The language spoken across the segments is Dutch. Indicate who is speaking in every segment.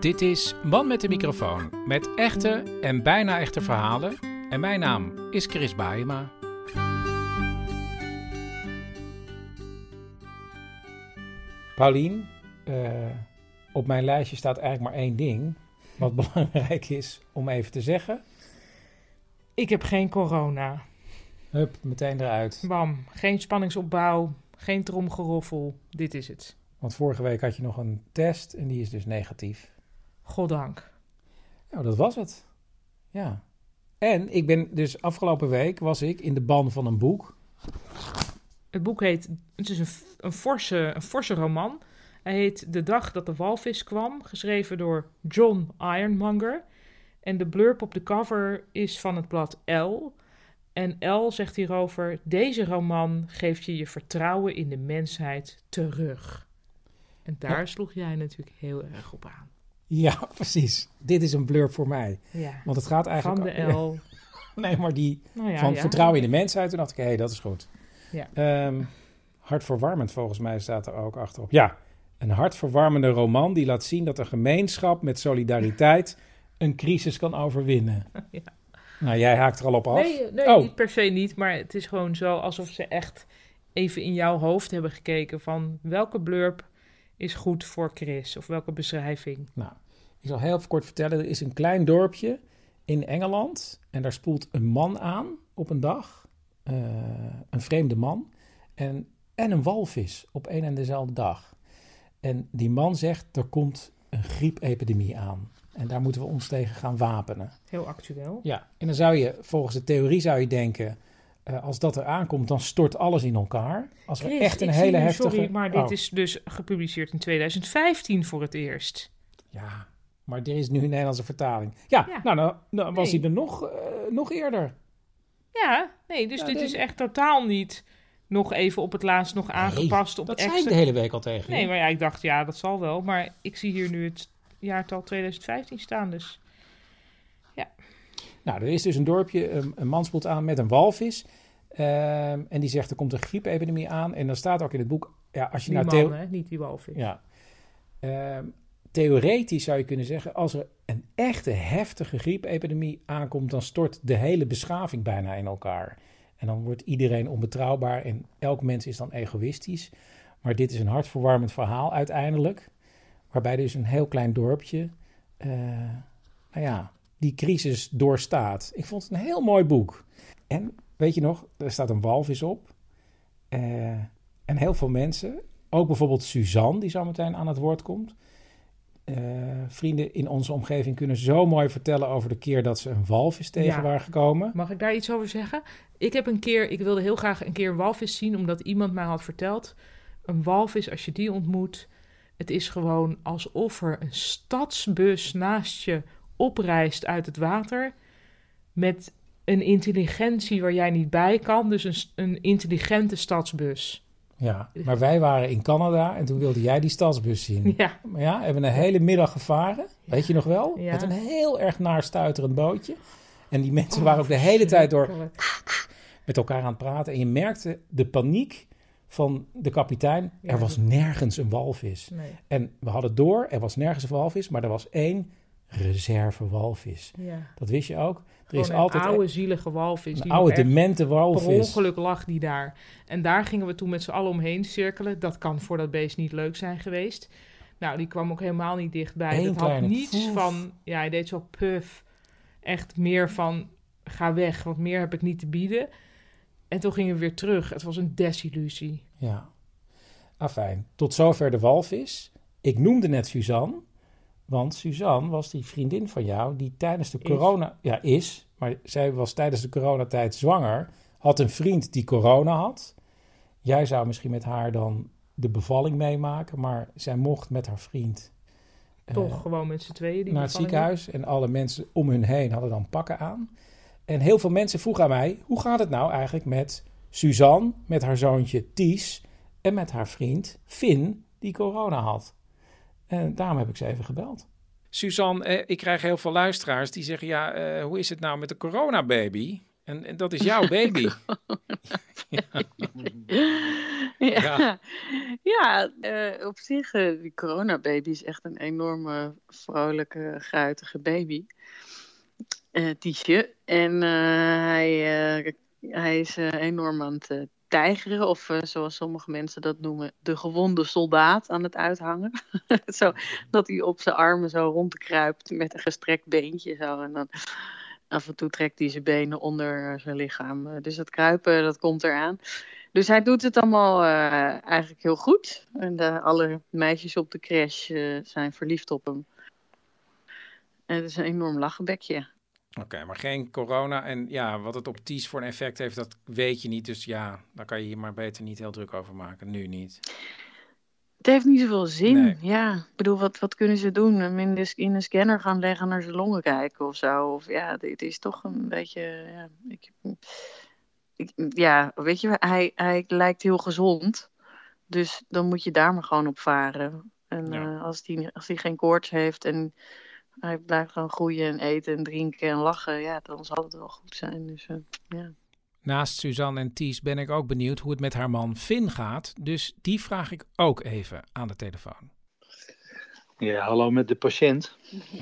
Speaker 1: Dit is Man met de microfoon met echte en bijna echte verhalen. En mijn naam is Chris Baayema. Paulien, uh, op mijn lijstje staat eigenlijk maar één ding. Wat belangrijk is om even te zeggen.
Speaker 2: Ik heb geen corona.
Speaker 1: Hup, meteen eruit.
Speaker 2: Bam, geen spanningsopbouw, geen tromgeroffel. Dit is het.
Speaker 1: Want vorige week had je nog een test en die is dus negatief.
Speaker 2: Goddank.
Speaker 1: Nou, dat was het. Ja. En ik ben dus afgelopen week was ik in de ban van een boek.
Speaker 2: Het boek heet, het is een, een, forse, een forse roman. Hij heet De dag dat de walvis kwam, geschreven door John Ironmonger. En de blurb op de cover is van het blad L. En L zegt hierover: Deze roman geeft je je vertrouwen in de mensheid terug. En daar sloeg jij natuurlijk heel erg op aan.
Speaker 1: Ja, precies. Dit is een blurb voor mij.
Speaker 2: Ja.
Speaker 1: Want het gaat eigenlijk...
Speaker 2: Van de L.
Speaker 1: nee, maar die
Speaker 2: Nou ja,
Speaker 1: van
Speaker 2: ja.
Speaker 1: vertrouwen in de mensheid. Toen dacht ik, hé, hey, dat is goed.
Speaker 2: Ja.
Speaker 1: Ehm, hartverwarmend volgens mij staat er ook achterop. Ja, een hartverwarmende roman die laat zien dat een gemeenschap met solidariteit een crisis kan overwinnen.
Speaker 2: Ja.
Speaker 1: Nou, jij haakt er al op af.
Speaker 2: Nee, nee
Speaker 1: Oh.
Speaker 2: niet per se niet. Maar het is gewoon zo alsof ze echt even in jouw hoofd hebben gekeken van welke blurb is goed voor Chris of welke beschrijving.
Speaker 1: Nou, ik zal heel kort vertellen. Er is een klein dorpje in Engeland. En daar spoelt een man aan op een dag. eh, een vreemde man. En, en een walvis op één en dezelfde dag. En die man zegt, er komt een griepepidemie aan. En daar moeten we ons tegen gaan wapenen.
Speaker 2: Heel actueel.
Speaker 1: Ja, en dan zou je, volgens de theorie zou je denken... eh, als dat er aankomt, dan stort alles in elkaar. Als
Speaker 2: Chris,
Speaker 1: echt een hele heftige...
Speaker 2: Sorry, maar dit
Speaker 1: Oh.
Speaker 2: is dus gepubliceerd in 2015 voor het eerst.
Speaker 1: Ja, maar er is nu een Nederlandse vertaling. Ja,
Speaker 2: Ja.
Speaker 1: nou, dan, dan was
Speaker 2: Nee.
Speaker 1: hij er nog, eh, nog eerder.
Speaker 2: Ja, nee, dus
Speaker 1: Ja,
Speaker 2: dit
Speaker 1: nee.
Speaker 2: is echt totaal niet nog even op het laatst nog aangepast op
Speaker 1: dat
Speaker 2: extra...
Speaker 1: zei ik de hele week al tegen.
Speaker 2: Nee, maar ja, ik dacht, ja, dat zal wel. Maar ik zie hier nu het jaartal 2015 staan, dus...
Speaker 1: Nou, er is dus een dorpje, een, een man spoelt aan met een walvis. Ehm, en die zegt, er komt een griepepidemie aan. En dan staat ook in het boek, ja, als je
Speaker 2: Die
Speaker 1: nou...
Speaker 2: man, hè, niet die walvis.
Speaker 1: ja, Ehm, theoretisch zou je kunnen zeggen, als er een echte heftige griepepidemie aankomt, dan stort de hele beschaving bijna in elkaar. En dan wordt iedereen onbetrouwbaar en elk mens is dan egoïstisch. Maar dit is een hartverwarmend verhaal uiteindelijk, waarbij dus een heel klein dorpje, eh, nou ja, die crisis doorstaat. Ik vond het een heel mooi boek. En weet je nog, er staat een walvis op. Eh, en heel veel mensen, ook bijvoorbeeld Suzanne, die zo meteen aan het woord komt. Eh, vrienden in onze omgeving kunnen zo mooi vertellen over de keer dat ze een walvis tegen
Speaker 2: Ja.
Speaker 1: waren gekomen.
Speaker 2: Mag ik daar iets over zeggen? Ik heb een keer, ik wilde heel graag een keer een walvis zien, omdat iemand mij had verteld: een walvis, als je die ontmoet, het is gewoon alsof er een stadsbus naast je oprijst uit het water met een intelligentie waar jij niet bij kan, dus een, een intelligente stadsbus.
Speaker 1: Ja, maar wij waren in Canada en toen wilde jij die stadsbus zien.
Speaker 2: Ja,
Speaker 1: Maar ja, hebben een hele middag gevaren, weet je nog wel?
Speaker 2: Ja.
Speaker 1: Met een heel erg naarstuiterend bootje. En die mensen
Speaker 2: Oh,
Speaker 1: waren ook de hele tijd door
Speaker 2: verschrikkelijk.
Speaker 1: met elkaar aan het praten. En je merkte de paniek van de kapitein.
Speaker 2: Ja,
Speaker 1: er was nergens een walvis.
Speaker 2: Nee,
Speaker 1: En we hadden door, er was nergens een walvis, maar er was één reservewalvis.
Speaker 2: ja.
Speaker 1: Dat wist je ook. Er
Speaker 2: Gewoon
Speaker 1: is
Speaker 2: een
Speaker 1: altijd
Speaker 2: oude zielige walvis.
Speaker 1: een oude demente
Speaker 2: Per
Speaker 1: walvis.
Speaker 2: ongeluk lag die daar. En daar gingen we toen met z'n allen omheen cirkelen. Dat kan voor dat beest niet leuk zijn geweest. Nou, die kwam ook helemaal niet dichtbij. Dat had niets
Speaker 1: poef.
Speaker 2: van... Ja, hij deed zo puff. Echt meer van... Ga weg, want meer heb ik niet te bieden. En toen gingen we weer terug. Het was een desillusie.
Speaker 1: Ja. Afijn, tot zover de walvis. Ik noemde net Suzanne, want Suzanne was die vriendin van jou die tijdens de
Speaker 2: Is.
Speaker 1: corona... Ja, is, maar zij was tijdens de coronatijd zwanger. Had een vriend die corona had. Jij zou misschien met haar dan de bevalling meemaken, maar zij mocht met haar vriend... eh,
Speaker 2: Toch gewoon met z'n tweeën. Die
Speaker 1: naar het ziekenhuis en alle mensen om hun heen hadden dan pakken aan. En heel veel mensen vroegen aan mij, hoe gaat het nou eigenlijk met Suzanne, met haar zoontje Ties en met haar vriend Finn, die corona had. En daarom heb ik ze even gebeld. Suzanne, eh, ik krijg heel veel luisteraars die zeggen, ja, eh, hoe is het nou met de coronababy? En, en dat is jouw baby.
Speaker 3: Ja, ja uh, op zich, uh, die coronababy is echt een enorme, vrolijke, gruitige baby. Uh, Tiesje. En hij, hij is enorm aan het tijgeren, of zoals sommige mensen dat noemen, de gewonde soldaat aan het uithangen. zo, dat hij op zijn armen zo rondkruipt met een gestrekt beentje. Zo, en dan af en toe trekt hij zijn benen onder zijn lichaam. Dus dat kruipen, dat komt eraan. Dus hij doet het allemaal eigenlijk heel goed. En de, alle meisjes op de crash zijn verliefd op hem. En het is een enorm lachenbekje.
Speaker 1: Oké, maar geen corona. En ja, wat het op Ties voor een effect heeft, dat weet je niet. Dus ja, daar kan je hier maar beter niet heel druk over maken. Nu niet.
Speaker 3: Het heeft niet zoveel zin. Ja, ik bedoel, wat, wat kunnen ze doen? Hem in de, in een scanner gaan leggen naar zijn longen kijken of zo? Of ja, dit is toch een beetje... Ja, ik, ja, weet je, hij, hij lijkt heel gezond. Dus dan moet je daar maar gewoon op varen. En uh, als hij als die geen koorts heeft en hij blijft gewoon groeien en eten en drinken en lachen, ja, dan zal het wel goed zijn. Dus, uh, ja.
Speaker 1: Naast Suzanne en Ties ben ik ook benieuwd hoe het met haar man Finn gaat. Dus die vraag ik ook even aan de telefoon.
Speaker 4: Ja, hallo met de patiënt.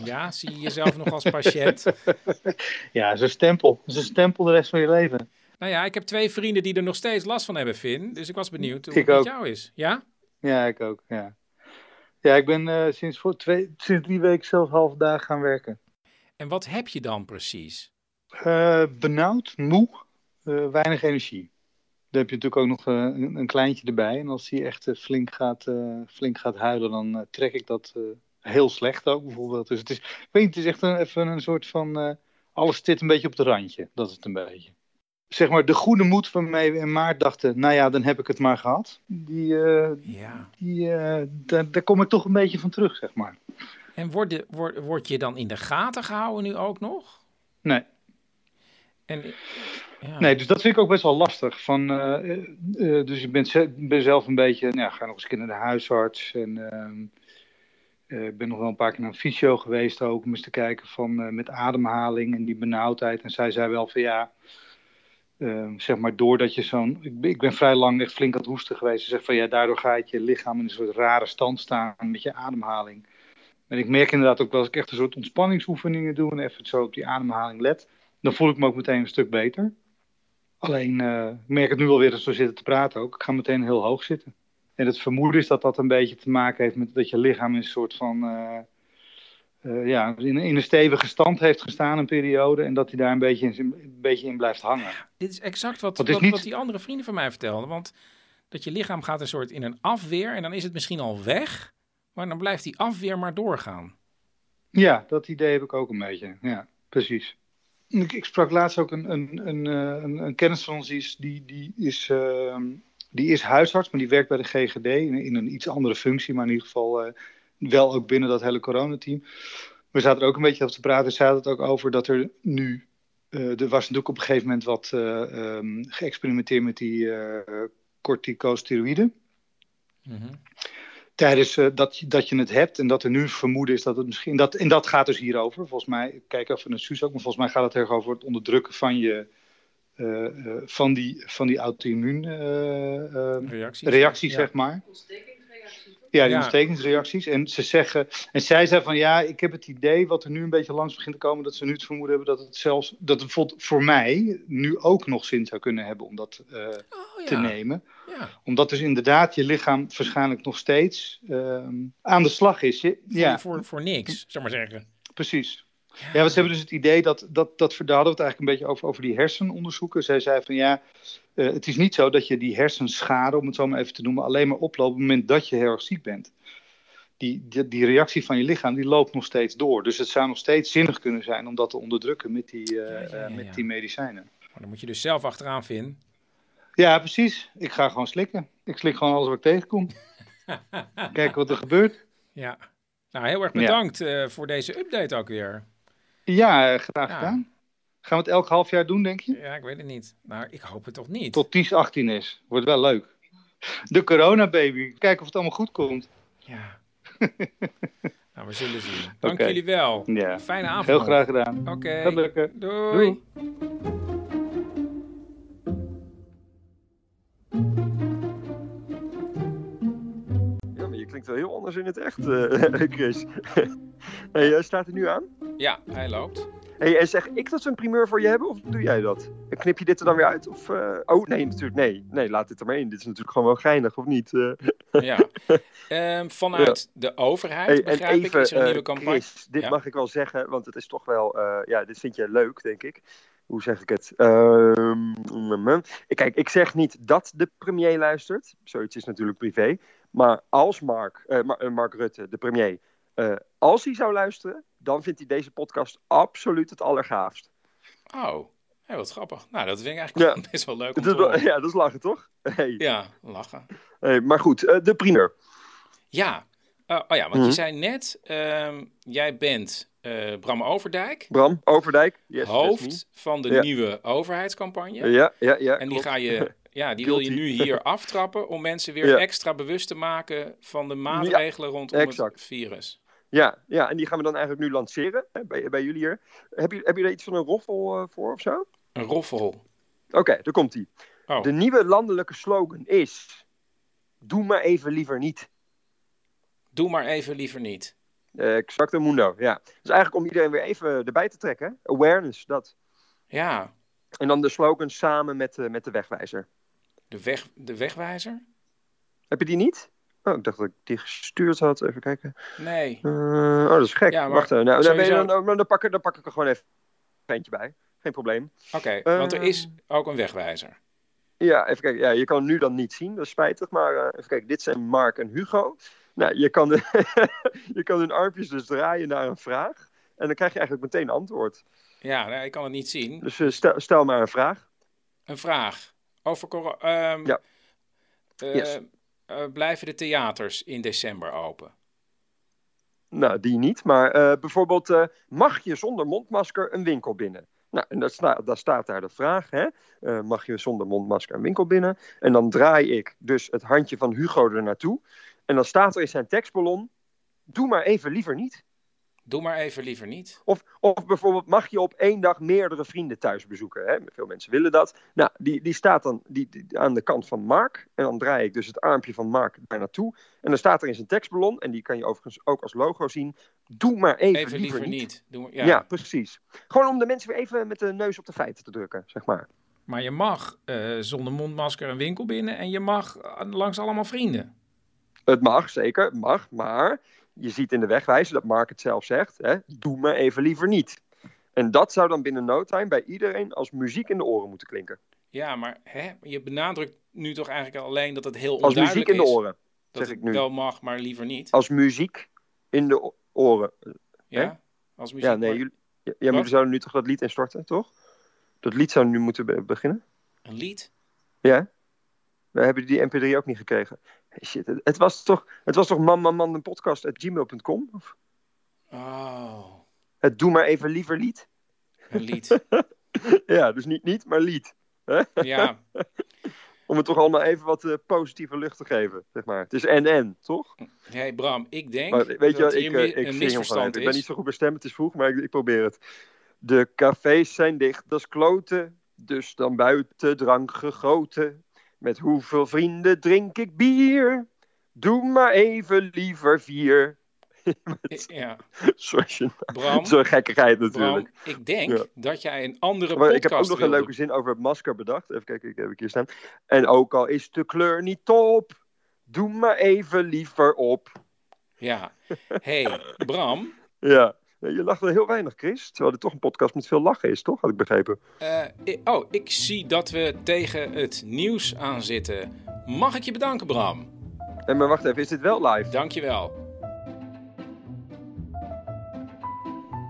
Speaker 1: Ja, zie je jezelf nog als patiënt?
Speaker 4: ja, zo'n stempel. Dat is een stempel de rest van je leven.
Speaker 1: Nou ja, ik heb twee vrienden die er nog steeds last van hebben, Finn. Dus ik was benieuwd hoe het met jou is. Ja?
Speaker 4: Ja, ik ook, ja. Ja, ik ben uh, sinds, voor twee, sinds drie weken zelf half dag gaan werken.
Speaker 1: En wat heb je dan precies?
Speaker 4: Uh, benauwd, moe, uh, weinig energie. Dan heb je natuurlijk ook nog een, een, kleintje erbij. En als die echt flink, gaat, flink gaat huilen, dan trek ik dat heel slecht ook bijvoorbeeld. Dus het is, ik weet niet, het is echt een, even een soort van... alles zit een beetje op het randje, dat is het een beetje zeg maar, de goede moed van mij in maart dachten, nou ja, dan heb ik het maar gehad. Die, uh, ja. die, uh, daar, daar, kom ik toch een beetje van terug, zeg maar.
Speaker 1: En word, je, word, word je dan in de gaten gehouden nu ook nog?
Speaker 4: Nee. En, ja. Nee, dus dat vind ik ook best wel lastig. Van, uh, dus ik ben, ben, zelf een beetje, nou, ga nog eens een keer naar de huisarts. En ehm, ik ben nog wel een paar keer naar een fysio geweest ook, om eens te kijken van met ademhaling en die benauwdheid. En zij zei wel van ja, Ehm, zeg maar doordat je zo'n. Ik, ik, ben vrij lang echt flink aan het hoesten geweest. Ze zegt van ja, daardoor gaat je lichaam in een soort rare stand staan met je ademhaling. En ik merk inderdaad ook wel als ik echt een soort ontspanningsoefeningen doe en even zo op die ademhaling let, dan voel ik me ook meteen een stuk beter. Alleen uh, ik merk het nu alweer als we zitten te praten ook. Ik ga meteen heel hoog zitten. En het vermoeden is dat dat een beetje te maken heeft met dat je lichaam in een soort van. Uh, uh, ja, in, in, een stevige stand heeft gestaan een periode en dat hij daar een beetje in, een beetje in blijft hangen.
Speaker 1: dit is exact wat, wat, wat, die andere vrienden van mij vertelden. Want dat je lichaam gaat een soort in een afweer en dan is het misschien al weg, maar dan blijft die afweer maar doorgaan.
Speaker 4: Ja, dat idee heb ik ook een beetje. Ja, precies. Ik, ik sprak laatst ook een, een, een, eh, een, een kennis van ons, die is, die, die, is, uh, die is huisarts, maar die werkt bij de GGD in, in, een iets andere functie, maar in ieder geval... Uh, wel ook binnen dat hele coronateam. We zaten er ook een beetje over te praten. Ze hadden het ook over dat er nu. Uh, er was natuurlijk op een gegeven moment wat uh, um, geëxperimenteerd met die uh, corticosteroïden. Mm -hmm. Tijdens dat, dat je het hebt en dat er nu vermoeden is dat het misschien. Dat, en dat gaat dus hierover. Volgens mij, ik kijk even naar Suus ook, maar volgens mij gaat het erg over het onderdrukken van je. van die, van die auto-immuun reactie, reactie ja. zeg maar. Ja, die ja. ontstekingsreacties. En ze zeggen, en zij zei van ja, ik heb het idee wat er nu een beetje langs begint te komen, dat ze nu het vermoeden hebben dat het zelfs, dat het voor mij nu ook nog zin zou kunnen hebben om dat uh, oh, ja. te nemen. Ja. Omdat dus inderdaad je lichaam waarschijnlijk nog steeds uh, aan de slag is. Je,
Speaker 1: ja. Voor, voor niks, zeg maar zeggen.
Speaker 4: Precies. Ja, want ze hebben dus het idee dat, dat, dat daar hadden we het eigenlijk een beetje over, over die hersenonderzoeken. Zij zei van ja, uh, het is niet zo dat je die hersenschade, om het zo maar even te noemen, alleen maar oploopt op het moment dat je heel erg ziek bent. Die, die, die, reactie van je lichaam, die loopt nog steeds door. Dus het zou nog steeds zinnig kunnen zijn om dat te onderdrukken met die, uh, ja, ja, ja, met die medicijnen.
Speaker 1: Maar dan moet je dus zelf achteraan vinden.
Speaker 4: Ja, precies. Ik ga gewoon slikken. Ik slik gewoon alles wat ik tegenkom. Kijken wat er gebeurt.
Speaker 1: Ja. Nou, heel erg bedankt uh, voor deze update ook weer.
Speaker 4: Ja, graag gedaan. Gaan we het elk half jaar doen, denk je?
Speaker 1: Ja, ik weet het niet. Maar ik hoop het toch niet.
Speaker 4: Tot 10, 18 is. Wordt wel leuk. De corona baby. Kijken of het allemaal goed komt.
Speaker 1: Ja. nou, we zullen zien. Dank okay. jullie wel. Ja. Fijne avond.
Speaker 4: Heel graag gedaan.
Speaker 1: Oké. Okay.
Speaker 4: Lukken.
Speaker 1: Doei.
Speaker 4: Doei.
Speaker 5: klinkt wel heel anders in het echt, eh, Chris. hey, eh, staat hij nu aan?
Speaker 1: Ja, hij loopt.
Speaker 5: Hey, en zeg ik dat ze een primeur voor je hebben of doe jij dat? En knip je dit er dan weer uit? Of, eh, Oh, nee, natuurlijk. Nee, nee, laat dit er maar in. Dit is natuurlijk gewoon wel geinig, of niet? Eh,
Speaker 1: Ja. Ehm, vanuit de overheid,
Speaker 5: hey, en
Speaker 1: begrijp ik, is er een
Speaker 5: eh,
Speaker 1: nieuwe campagne.
Speaker 5: Chris, dit
Speaker 1: Ja.
Speaker 5: mag ik wel zeggen, want het is toch wel... eh, ja, dit vind je leuk, denk ik. Hoe zeg ik het? Ehm, mm, Kijk, ik zeg niet dat de premier luistert. Zoiets is natuurlijk privé. Maar als Mark, eh, Ma- eh, Mark Rutte, de premier, eh, als hij zou luisteren, dan vindt hij deze podcast absoluut het allergaafst.
Speaker 1: Oh, hey, wat grappig. Nou, dat vind ik eigenlijk
Speaker 5: Ja.
Speaker 1: best wel leuk om
Speaker 5: Dat
Speaker 1: te horen.
Speaker 5: ja, dat is lachen, toch? Hey.
Speaker 1: Ja, lachen.
Speaker 5: Hey, maar goed, eh, de primeur.
Speaker 1: Ja, Eh, oh ja, want
Speaker 5: Mhm.
Speaker 1: je zei net, ehm, jij bent Bram Overdijk,
Speaker 5: Bram, Overdijk. Yes,
Speaker 1: hoofd van de
Speaker 5: Ja.
Speaker 1: nieuwe overheidscampagne.
Speaker 5: Ja, ja, ja.
Speaker 1: en die
Speaker 5: klopt.
Speaker 1: ga je, ja, die wil je nu hier aftrappen om mensen weer
Speaker 5: Ja.
Speaker 1: extra bewust te maken van de maatregelen rondom
Speaker 5: exact.
Speaker 1: het virus.
Speaker 5: Ja, ja, en die gaan we dan eigenlijk nu lanceren hè, bij, bij jullie hier. Heb je, heb je er iets van een roffel eh, voor of zo? Oké,
Speaker 1: Een roffel.
Speaker 5: daar komt ie.
Speaker 1: Oh,
Speaker 5: De nieuwe landelijke slogan is... Doe maar even liever niet.
Speaker 1: doe maar even liever niet.
Speaker 5: Eh exacte mundo, ja. Dus eigenlijk om iedereen weer even erbij te trekken. hè. Awareness, dat.
Speaker 1: Ja,
Speaker 5: En dan de slogan samen met, eh, met de wegwijzer.
Speaker 1: de, weg, de wegwijzer?
Speaker 5: Heb je die niet? Oh, ik dacht dat ik die gestuurd had. Even kijken.
Speaker 1: Nee.
Speaker 5: Eh, oh, dat is gek.
Speaker 1: Ja, maar
Speaker 5: Wacht even. Nou, dan,
Speaker 1: sowieso-
Speaker 5: dan, dan, dan, pak, ik- dan pak ik er gewoon even een eentje bij. Geen probleem.
Speaker 1: Oké, want er is ook een wegwijzer.
Speaker 5: Ja, even kijken. Ja, je kan nu dan niet zien, dat is spijtig. Maar eh, even kijken, dit zijn Mark en Hugo. Nou, je kan, de je kan hun armpjes dus draaien naar een vraag. En dan krijg je eigenlijk meteen een antwoord.
Speaker 1: Ja, nee, ik kan het niet zien.
Speaker 5: Dus eh, stel, stel maar een vraag.
Speaker 1: Een vraag. Over coro- ehm,
Speaker 5: Ja.
Speaker 1: eh,
Speaker 5: Yes.
Speaker 1: Eh, blijven de theaters in december open?
Speaker 5: Nou, die niet. Maar eh, bijvoorbeeld, eh, mag je zonder mondmasker een winkel binnen? Nou, en daar, sta, daar staat daar de vraag, hè? Mag je zonder mondmasker een winkel binnen? En dan draai ik dus het handje van Hugo er naartoe. En dan staat er in zijn tekstballon, doe maar even liever niet.
Speaker 1: Doe maar even liever niet.
Speaker 5: Of, of bijvoorbeeld, mag je op één dag meerdere vrienden thuis bezoeken? Hè? Veel mensen willen dat. Nou, die, die staat dan die, die- aan de kant van Mark. En dan draai ik dus het armpje van Mark daar naartoe. En dan staat er in zijn tekstballon, en die kan je overigens ook als logo zien. Doe maar even,
Speaker 1: Even, liever, niet. Doe maar, ja.
Speaker 5: Ja. precies. Gewoon om de mensen weer even met de neus op de feiten te drukken, zeg maar.
Speaker 1: Maar je mag eh, zonder mondmasker een winkel binnen en je mag eh, langs allemaal vrienden.
Speaker 5: Het mag, zeker, het mag. Maar je ziet in de wegwijzer dat Mark het zelf zegt. Hè, doe maar even liever niet. En dat zou dan binnen no time bij iedereen als muziek in de oren moeten klinken.
Speaker 1: Ja, maar hè, je benadrukt nu toch eigenlijk alleen dat het heel
Speaker 5: Als
Speaker 1: onduidelijk
Speaker 5: muziek in de
Speaker 1: is.
Speaker 5: oren.
Speaker 1: Dat
Speaker 5: zeg ik nu.
Speaker 1: wel mag, maar liever niet.
Speaker 5: Als muziek in de oren.
Speaker 1: Ja? Als muziek
Speaker 5: Ja, nee,
Speaker 1: maar-
Speaker 5: jullie, ja, maar zouden nu toch dat lied instorten, toch? Dat lied zou nu moeten be- beginnen.
Speaker 1: Een lied?
Speaker 5: Ja? We hebben die mp3 ook niet gekregen. Shit, het, was toch, het was toch man, man, man, een podcast at gmail.com? Of
Speaker 1: Oh,
Speaker 5: Het doe maar even liever lied?
Speaker 1: een lied.
Speaker 5: Ja, dus niet niet, maar lied.
Speaker 1: ja,
Speaker 5: Om het toch allemaal even wat eh, positieve lucht te geven, zeg maar. Het is en-en, toch?
Speaker 1: hey Bram, ik denk
Speaker 5: Maar weet je
Speaker 1: dat
Speaker 5: wat, ik,
Speaker 1: hier
Speaker 5: eh, ik
Speaker 1: een misverstand.
Speaker 5: Ik ben niet zo goed bij stemmen, het is vroeg, maar ik, ik probeer het. De cafés zijn dicht, dat is kloten. Dus dan buiten drank gegoten. Met hoeveel vrienden drink ik bier? Doe maar even liever vier.
Speaker 1: Ja. Bram,
Speaker 5: Zo'n gekkigheid natuurlijk.
Speaker 1: Bram, ik denk
Speaker 5: Ja.
Speaker 1: dat jij een andere
Speaker 5: Maar ik heb ook nog een leuke zin over het masker bedacht. Even kijken, ik heb ik hier staan. En ook al is de kleur niet top, doe maar even liever op.
Speaker 1: Ja, hey Bram,
Speaker 5: Ja. Je lacht er heel weinig, Chris. Terwijl dit toch een podcast met veel lachen is, toch? Had ik begrepen.
Speaker 1: eh, oh, ik zie dat we tegen het nieuws aan zitten. Mag ik je bedanken, Bram?
Speaker 5: En maar wacht even, is dit wel live?
Speaker 1: Dankjewel.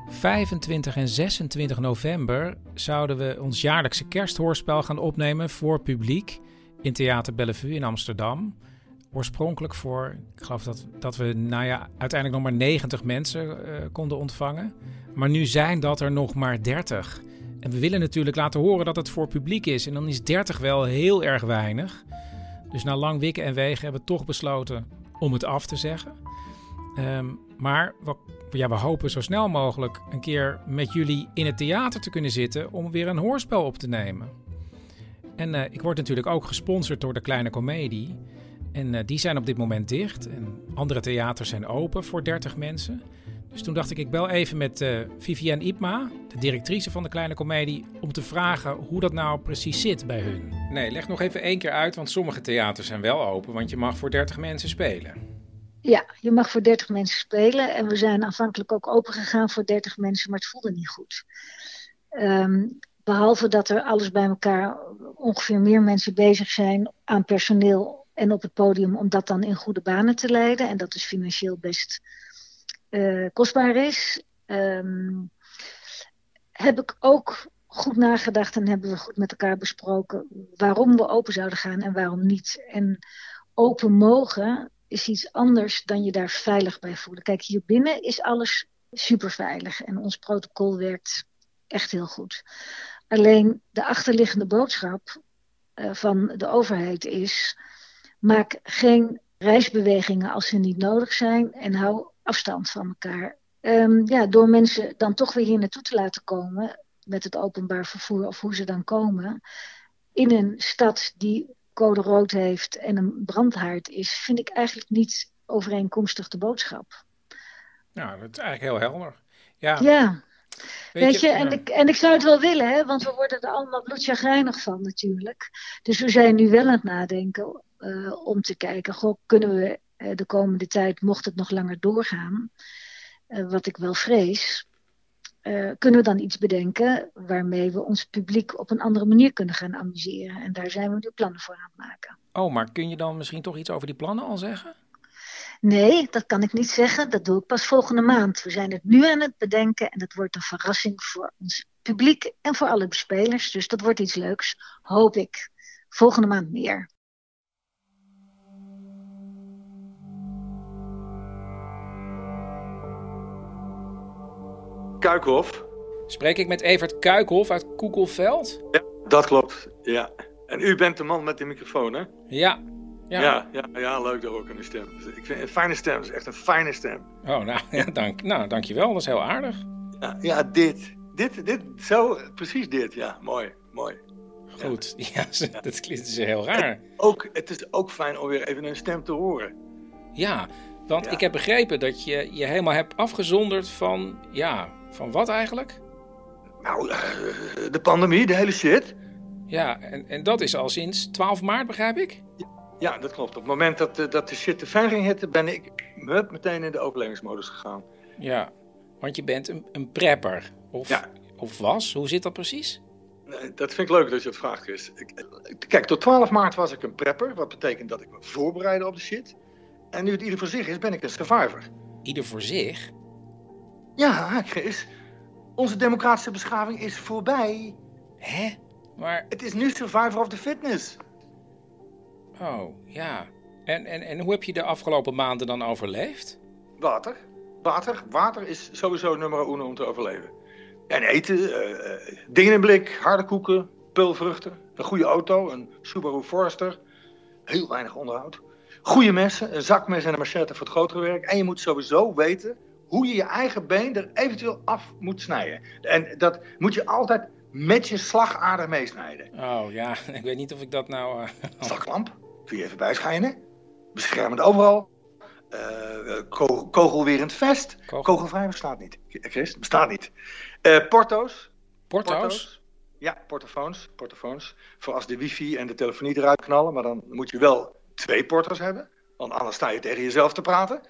Speaker 1: 25 en 26 november zouden we ons jaarlijkse kersthoorspel gaan opnemen voor publiek in Theater Bellevue in Amsterdam. Oorspronkelijk voor, ik geloof dat, dat we nou ja, uiteindelijk nog maar 90 mensen eh, konden ontvangen. Maar nu zijn dat er nog maar 30. En we willen natuurlijk laten horen dat het voor publiek is. En dan is 30 wel heel erg weinig. Dus na lang wikken en wegen hebben we toch besloten om het af te zeggen. Ehm, maar we, ja, we hopen zo snel mogelijk een keer met jullie in het theater te kunnen zitten om weer een hoorspel op te nemen. En eh, ik word natuurlijk ook gesponsord door de Kleine Comedie. En eh, die zijn op dit moment dicht. En andere theaters zijn open voor 30 mensen. Dus toen dacht ik, ik bel even met uh, Vivienne Ipma, de directrice van de Kleine Comedie, om te vragen hoe dat nou precies zit bij hun. Nee, leg nog even één keer uit, want sommige theaters zijn wel open, want je mag voor 30 mensen spelen.
Speaker 6: Ja, je mag voor 30 mensen spelen. En we zijn aanvankelijk ook open gegaan voor 30 mensen, maar het voelde niet goed. Um, behalve dat er alles bij elkaar ongeveer meer mensen bezig zijn aan personeel en op het podium om dat dan in goede banen te leiden. En dat is financieel best uh, kostbaar is. Um, heb ik ook goed nagedacht en hebben we goed met elkaar besproken waarom we open zouden gaan en waarom niet. En open mogen is iets anders dan je daar veilig bij voelen. Kijk, hier binnen is alles super veilig en ons protocol werkt echt heel goed. Alleen de achterliggende boodschap uh, van de overheid is: maak geen reisbewegingen als ze niet nodig zijn en hou afstand van elkaar. Um, ja, door mensen dan toch weer hier naartoe te laten komen met het openbaar vervoer of hoe ze dan komen, in een stad die code rood heeft en een brandhaard is, vind ik eigenlijk niet overeenkomstig de boodschap.
Speaker 1: Nou, dat is eigenlijk heel helder. Ja.
Speaker 6: ja. Weet, Weet je, en, ik, en ik zou het wel willen, hè, want we worden er allemaal bloedjagrijnig van natuurlijk. Dus we zijn nu wel aan het nadenken uh, om te kijken, goh, kunnen we uh, de komende tijd, mocht het nog langer doorgaan, uh, wat ik wel vrees, kunnen we dan iets bedenken waarmee we ons publiek op een andere manier kunnen gaan amuseren. En daar zijn we nu plannen voor aan het maken.
Speaker 1: Oh, maar kun je dan misschien toch iets over die plannen al zeggen?
Speaker 6: Nee, dat kan ik niet zeggen. Dat doe ik pas volgende maand. We zijn het nu aan het bedenken en het wordt een verrassing voor ons publiek en voor alle bespelers. Dus dat wordt iets leuks, hoop ik. Volgende maand meer.
Speaker 7: Kuikhof.
Speaker 1: Spreek ik met Evert Kuikhof uit Koekelveld?
Speaker 7: Ja, dat klopt. Ja. En u bent de man met de microfoon, hè?
Speaker 1: Ja.
Speaker 7: Ja, ja, ja, ja leuk dat ook een stem. Ik vind een fijne stem, is echt een fijne stem.
Speaker 1: Oh, nou, ja, dank, nou dankjewel, dat is heel aardig.
Speaker 7: Ja, ja dit, dit, dit, zo, precies dit, ja, mooi, mooi.
Speaker 1: Goed, ja, ja dat klinkt dus heel raar.
Speaker 7: Het, ook, het is ook fijn om weer even een stem te horen.
Speaker 1: Ja, want ik heb begrepen dat je je helemaal hebt afgezonderd van, ja, van wat eigenlijk?
Speaker 7: Nou, uh, de pandemie, de hele shit.
Speaker 1: Ja, en, en dat is al sinds 12 maart, begrijp ik?
Speaker 7: Ja, dat klopt. Op het moment dat, uh, dat de shit te ver ging hitten, ben ik hup, meteen in de overlevingsmodus gegaan.
Speaker 1: Ja, want je bent een, een prepper. Of, ja. of was? Hoe zit dat precies?
Speaker 7: Nee, dat vind ik leuk dat je het vraagt, Chris. Kijk, tot 12 maart was ik een prepper. Wat betekent dat ik me voorbereidde op de shit. En nu het ieder voor zich is, ben ik een survivor.
Speaker 1: Ieder voor zich?
Speaker 7: Ja, Chris. Onze democratische beschaving is voorbij.
Speaker 1: Hè? Maar...
Speaker 7: Het is nu survivor of the fitness.
Speaker 1: Oh, ja. En, en, en hoe heb je de afgelopen maanden dan overleefd?
Speaker 7: Water. Water. Water is sowieso nummer uno om te overleven. En eten, uh, dingen in blik, harde koeken, pulvruchten, een goede auto, een Subaru Forester. Heel weinig onderhoud. Goede messen, een zakmes en een machette voor het grotere werk. En je moet sowieso weten hoe je je eigen been er eventueel af moet snijden. En dat moet je altijd met je slagader meesnijden.
Speaker 1: Oh ja, ik weet niet of ik dat nou... Uh...
Speaker 7: Zaklamp, kun je even bijschijnen. Beschermend overal. Uh, ko kogelwerend vest. Kogel. Kogelvrij bestaat niet. Chris, bestaat niet. Uh, porto's.
Speaker 1: porto's. Porto's?
Speaker 7: Ja, portofoons. portofoons. Voor als de wifi en de telefonie eruit knallen. Maar dan moet je wel twee porto's hebben. Want anders sta je tegen jezelf te praten.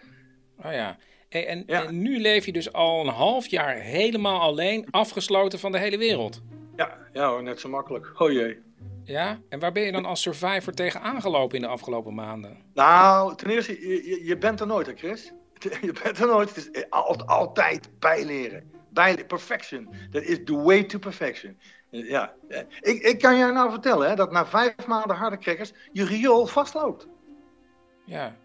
Speaker 1: Oh ja. En, ja. en, nu leef je dus al een half jaar helemaal alleen, afgesloten van de hele wereld.
Speaker 7: Ja, ja hoor, net zo makkelijk. Oh jee.
Speaker 1: Ja? En waar ben je dan als survivor tegen aangelopen in de afgelopen maanden?
Speaker 7: Nou, ten eerste, je, je bent er nooit, hè Chris? Je bent er nooit. Het is altijd bijleren. Bijleren. Perfection. Dat is the way to perfection. Ja. Ik, ik kan je nou vertellen hè, dat na vijf maanden harde crackers je riool vastloopt.
Speaker 1: Ja.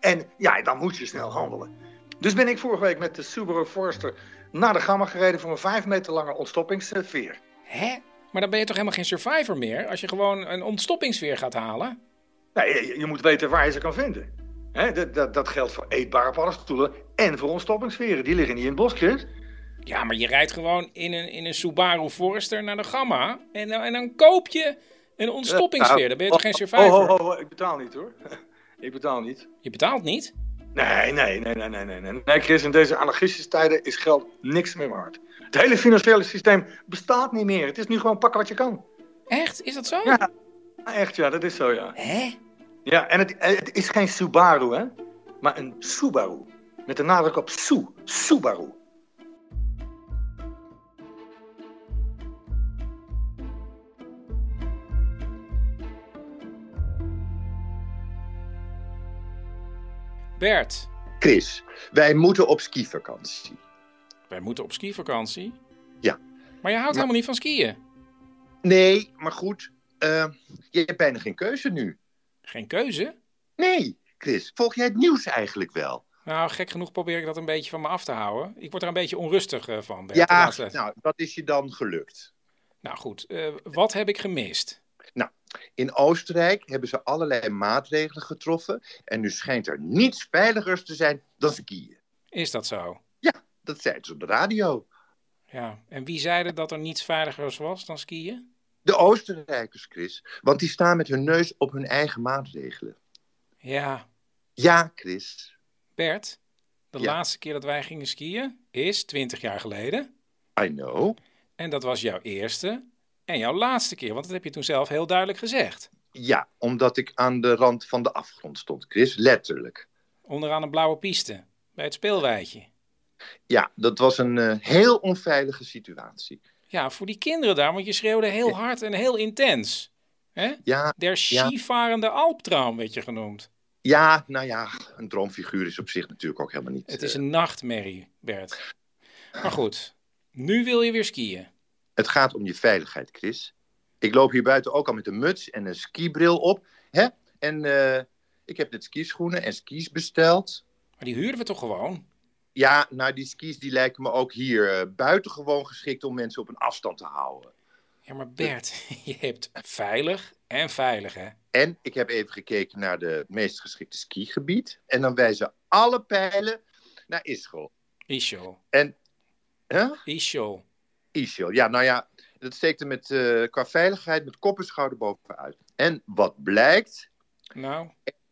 Speaker 7: En ja, dan moet je snel handelen. Dus ben ik vorige week met de Subaru Forester naar de Gamma gereden voor een vijf meter lange ontstoppingsveer.
Speaker 1: Hè? Maar dan ben je toch helemaal geen survivor meer als je gewoon een ontstoppingsveer gaat halen?
Speaker 7: Nee, je, je moet weten waar je ze kan vinden. Hè, dat, dat, dat, geldt voor eetbare paddenstoelen en voor ontstoppingsveren. Die liggen niet in het bos, Chris.
Speaker 1: Ja, maar je rijdt gewoon in een, in een Subaru Forester naar de Gamma en, en dan koop je een ontstoppingsveer. Dan ben je toch geen survivor?
Speaker 7: Oh, oh, oh, ik betaal niet hoor. Ik betaal niet.
Speaker 1: Je betaalt niet?
Speaker 7: Nee, nee, nee, nee, nee, nee. Nee, nee Chris, in deze anarchistische tijden is geld niks meer waard. Het hele financiële systeem bestaat niet meer. Het is nu gewoon pakken wat je kan.
Speaker 1: Echt? Is dat zo?
Speaker 7: Ja, echt ja, dat is zo ja.
Speaker 1: Hè?
Speaker 7: Ja, en het, het is geen Subaru, hè. Maar een Subaru. Met de nadruk op Su. Subaru.
Speaker 1: Bert,
Speaker 8: Chris, wij moeten op skivakantie.
Speaker 1: wij moeten op skivakantie.
Speaker 8: Ja.
Speaker 1: Maar je houdt helemaal niet van skiën.
Speaker 8: Nee, maar goed, eh, je hebt bijna geen keuze nu.
Speaker 1: Geen keuze?
Speaker 8: Nee, Chris, volg jij het nieuws eigenlijk wel?
Speaker 1: Nou, gek genoeg probeer ik dat een beetje van me af te houden. Ik word er een beetje onrustig eh, van. Bert,
Speaker 8: Ja, nou, dat is je dan gelukt.
Speaker 1: Nou goed, eh, wat heb ik gemist?
Speaker 8: In Oostenrijk hebben ze allerlei maatregelen getroffen. En nu schijnt er niets veiligers te zijn dan skiën.
Speaker 1: Is dat zo?
Speaker 8: Dat zeiden ze op de radio.
Speaker 1: Ja. En wie zeide dat er niets veiligers was dan skiën?
Speaker 8: De Oostenrijkers, Chris. Want die staan met hun neus op hun eigen maatregelen.
Speaker 1: Ja.
Speaker 8: Ja, Chris.
Speaker 1: Bert, de
Speaker 8: Ja.
Speaker 1: laatste keer dat wij gingen skiën is 20 jaar geleden.
Speaker 8: I know.
Speaker 1: En dat was jouw eerste en jouw laatste keer, want dat heb je toen zelf heel duidelijk gezegd.
Speaker 8: Ja, omdat ik aan de rand van de afgrond stond, Chris. Letterlijk.
Speaker 1: Onderaan een blauwe piste, bij het speelweidje.
Speaker 8: Ja, dat was een eh, heel onveilige situatie.
Speaker 1: Ja, voor die kinderen daar, want je schreeuwde heel hard en heel intens. Hè?
Speaker 8: Ja,
Speaker 1: Der skivarende Alptraum werd je genoemd.
Speaker 8: ja, nou ja, een droomfiguur is op zich natuurlijk ook helemaal niet...
Speaker 1: Het is
Speaker 8: eh,
Speaker 1: een nachtmerrie, Bert. Maar goed, nu wil je weer skiën.
Speaker 8: Het gaat om je veiligheid, Chris. Ik loop hier buiten ook al met een muts en een skibril op. Hè? En eh, ik heb net skischoenen en skis besteld.
Speaker 1: Maar die huurden we toch gewoon?
Speaker 8: Ja, nou die skis die lijken me ook hier eh, buitengewoon geschikt om mensen op een afstand te houden.
Speaker 1: Ja, maar Bert, je hebt veilig en veilig, hè?
Speaker 8: En ik heb even gekeken naar de meest geschikte skigebied. En dan wijzen alle pijlen naar Ischel.
Speaker 1: Ischol.
Speaker 8: En, hè?
Speaker 1: Ischol.
Speaker 8: Ischel. Ja, nou ja, dat steekt er met, eh, qua veiligheid met kop en schouder bovenuit. En wat blijkt,
Speaker 1: Nou,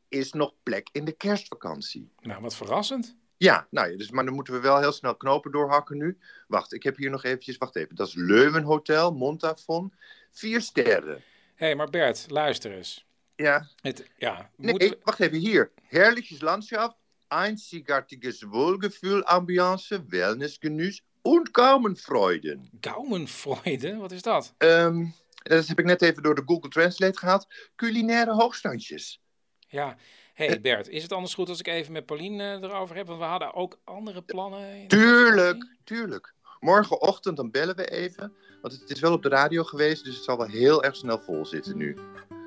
Speaker 8: is nog plek in de kerstvakantie.
Speaker 1: nou, wat verrassend.
Speaker 8: Ja, nou ja, dus, maar dan moeten we wel heel snel knopen doorhakken nu. Wacht, ik heb hier nog eventjes, wacht even. Dat is Leuwenhotel, Montafon. Vier sterren.
Speaker 1: Hé, hey, maar Bert, luister eens.
Speaker 8: Ja,
Speaker 1: Het, ja,
Speaker 8: nee,
Speaker 1: we-
Speaker 8: wacht even, hier. Herrliches Landschaft, einzigartiges Wohlgefühl, Ambiance, Wellnessgenuss und Gaumenfreuden.
Speaker 1: Gaumenfreude, wat is dat?
Speaker 8: Ehm, dat heb ik net even door de Google Translate gehaald. Culinaire hoogstandjes.
Speaker 1: Ja, hé hey Bert, is het anders goed als ik even met Pauline eh, erover heb? Want we hadden ook andere plannen.
Speaker 8: Tuurlijk, tuurlijk. Morgenochtend dan bellen we even. Want het is wel op de radio geweest, dus het zal wel heel erg snel vol zitten nu.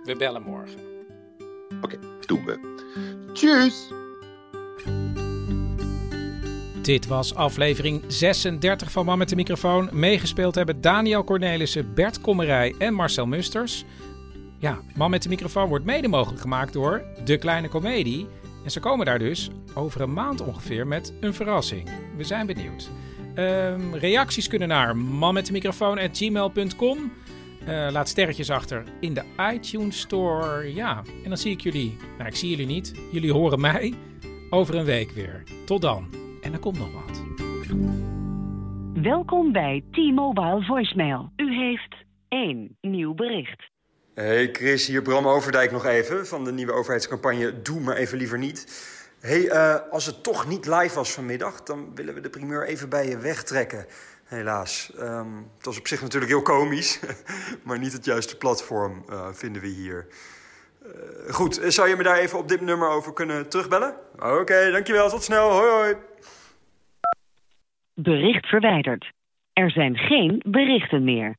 Speaker 1: We bellen morgen.
Speaker 8: Doen we. Tjus!
Speaker 1: Dit was aflevering 36 van Man met de microfoon. Meegespeeld hebben Daniel Cornelissen, Bert Kommerij en Marcel Musters. Ja, Man met de microfoon wordt mede mogelijk gemaakt door De Kleine Comedie. En ze komen daar dus over een maand ongeveer met een verrassing. We zijn benieuwd. Ehm, reacties kunnen naar manmetdemicrofoon.gmail.com. Eh laat sterretjes achter in de iTunes Store. Ja, en dan zie ik jullie. Nou, ik zie jullie niet. Jullie horen mij over een week weer. Tot dan. Er komt nog wat.
Speaker 9: Welkom bij T-Mobile Voicemail. U heeft één nieuw bericht.
Speaker 10: Hey Chris, hier Bram Overdijk nog even van de nieuwe overheidscampagne Doe maar even liever niet. Hey, eh, als het toch niet live was vanmiddag, dan willen we de primeur even bij je wegtrekken. Helaas. Ehm, het was op zich natuurlijk heel komisch, maar niet het juiste platform eh, vinden we hier. Eh, goed, zou je me daar even op dit nummer over kunnen terugbellen? Oké, dankjewel. Tot snel. Hoi hoi.
Speaker 9: Bericht verwijderd. Er zijn geen berichten meer.